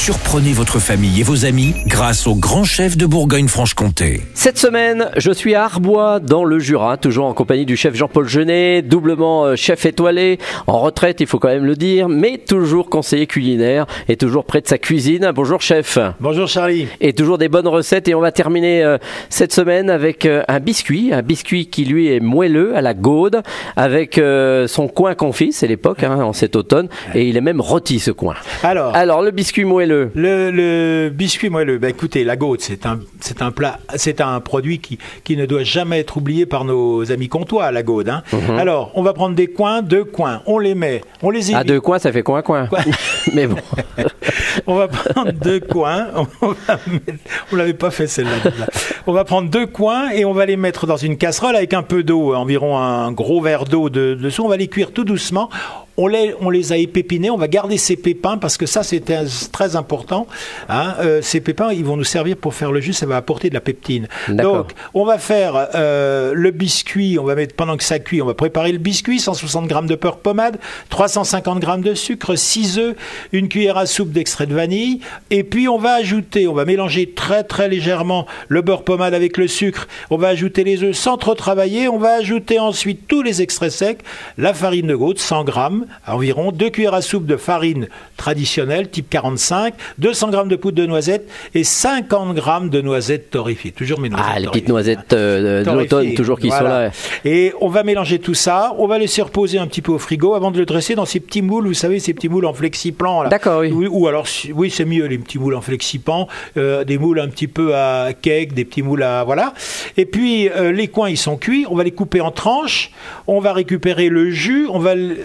Surprenez votre famille et vos amis grâce au grand chef de Bourgogne-Franche-Comté. Cette semaine, je suis à Arbois, dans le Jura, toujours en compagnie du chef Jean-Paul Genet, doublement euh, chef étoilé, en retraite, il faut quand même le dire, mais toujours conseiller culinaire et toujours près de sa cuisine. Bonjour chef. Bonjour Charlie. Et toujours des bonnes recettes. Et on va terminer euh, cette semaine avec euh, un biscuit, un biscuit qui lui est moelleux à la gaude, avec euh, son coin confit, c'est l'époque, hein, en cet automne, et il est même rôti ce coin. Alors, Alors le biscuit moelleux. Le, le biscuit moelleux, bah, écoutez, la gaude, c'est un, c'est un plat, c'est un produit qui, qui ne doit jamais être oublié par nos amis comtois, la gaude. hein. Mhm. Alors, on va prendre des coins, deux coins, on les met, on les À évite. deux coins, ça fait coin coin. Coin. mais bon. On va prendre deux coins. On va mettre- on l'avait pas fait celle-là. On va prendre deux coins et on va les mettre dans une casserole avec un peu d'eau, environ un gros verre d'eau de- dessous. On va les cuire tout doucement. On les, on les a épépinés. On va garder ces pépins parce que ça c'est très important. hein. Euh, ces pépins, ils vont nous servir pour faire le jus. Ça va apporter de la peptine. Donc, on va faire euh, le biscuit. On va mettre pendant que ça cuit, on va préparer le biscuit. 160 g de beurre pommade, 350 g de sucre, 6 œufs, une cuillère à soupe d'extrait de vanille. Et puis on va ajouter, on va mélanger très très légèrement le beurre pommade avec le sucre. On va ajouter les œufs sans trop travailler. On va ajouter ensuite tous les extraits secs, la farine de goutte, 100 g environ, 2 cuillères à soupe de farine traditionnelle type 45, 200 g de poudre de noisette et 50 g de noisettes torréfiées. Toujours mes noisettes Ah, les petites noisettes euh, de l'automne, toujours qui sont Voilà. là. Et on va mélanger tout ça. On va laisser reposer un petit peu au frigo avant de le dresser dans ces petits moules. Vous savez, ces petits moules en flexiplan. D'accord, oui. Ou, ou alors, oui, c'est mieux les petits moules en flexiplan. euh, des moules un petit peu à cake, des petits moules à voilà. Et puis euh, les coins, ils sont cuits. On va les couper en tranches. On va récupérer le jus. On va le-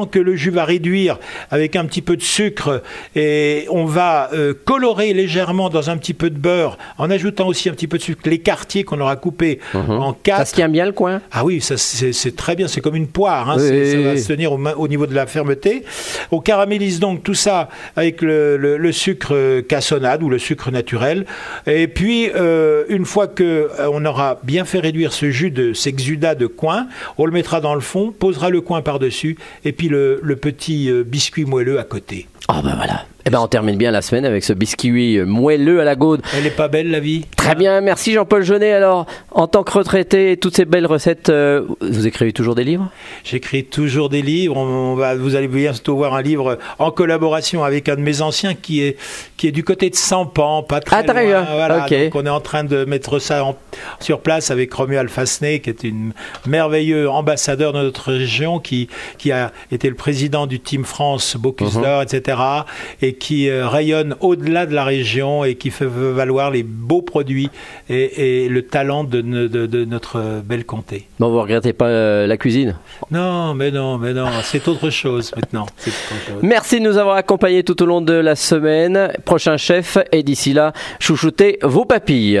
pendant que le jus va réduire avec un petit peu de sucre et on va euh, colorer légèrement dans un petit peu de beurre en ajoutant aussi un petit peu de sucre les quartiers qu'on aura coupés en quatre. Ça se tient bien le coin? Ah oui, ça c'est très bien, c'est comme une poire, hein, Oui, ça va se tenir au, niveau de la fermeté. On caramélise donc tout ça avec le, le- le sucre euh, cassonade ou le sucre naturel. Et puis, euh, une fois que euh, on aura bien fait réduire ce jus de cet exudat de coin, on le mettra dans le fond, posera le coin par-dessus, et puis le, petit euh, biscuit moelleux à côté. Ah ben voilà. Eh ben on termine bien la semaine avec ce biscuit euh, moelleux à la gaude. Elle est pas belle la vie Très bien, merci Jean-Paul Jeunet. Alors, en tant que retraité, toutes ces belles recettes, euh, vous écrivez toujours des livres? J'écris toujours des livres. On va, vous allez bientôt voir un livre en collaboration avec un de mes anciens qui est, qui est du côté de Sampan, pas très Ah, très loin. bien. Voilà, donc on est en train de mettre ça en- sur place avec Romuald Fasné, qui est une merveilleux ambassadeur de notre région, qui, qui a été le président du Team France Bocuse Mhm. etc. Et qui euh, rayonne au-delà de la région et qui fait valoir les beaux produits et, et le talent de, ne- de- de notre belle comté. Bon, vous regrettez pas euh, la cuisine? Non, mais non, mais non, c'est autre chose maintenant. C'est autre chose. Merci de nous avoir accompagnés tout au long de la semaine. Prochain chef, et d'ici là, chouchoutez vos papilles.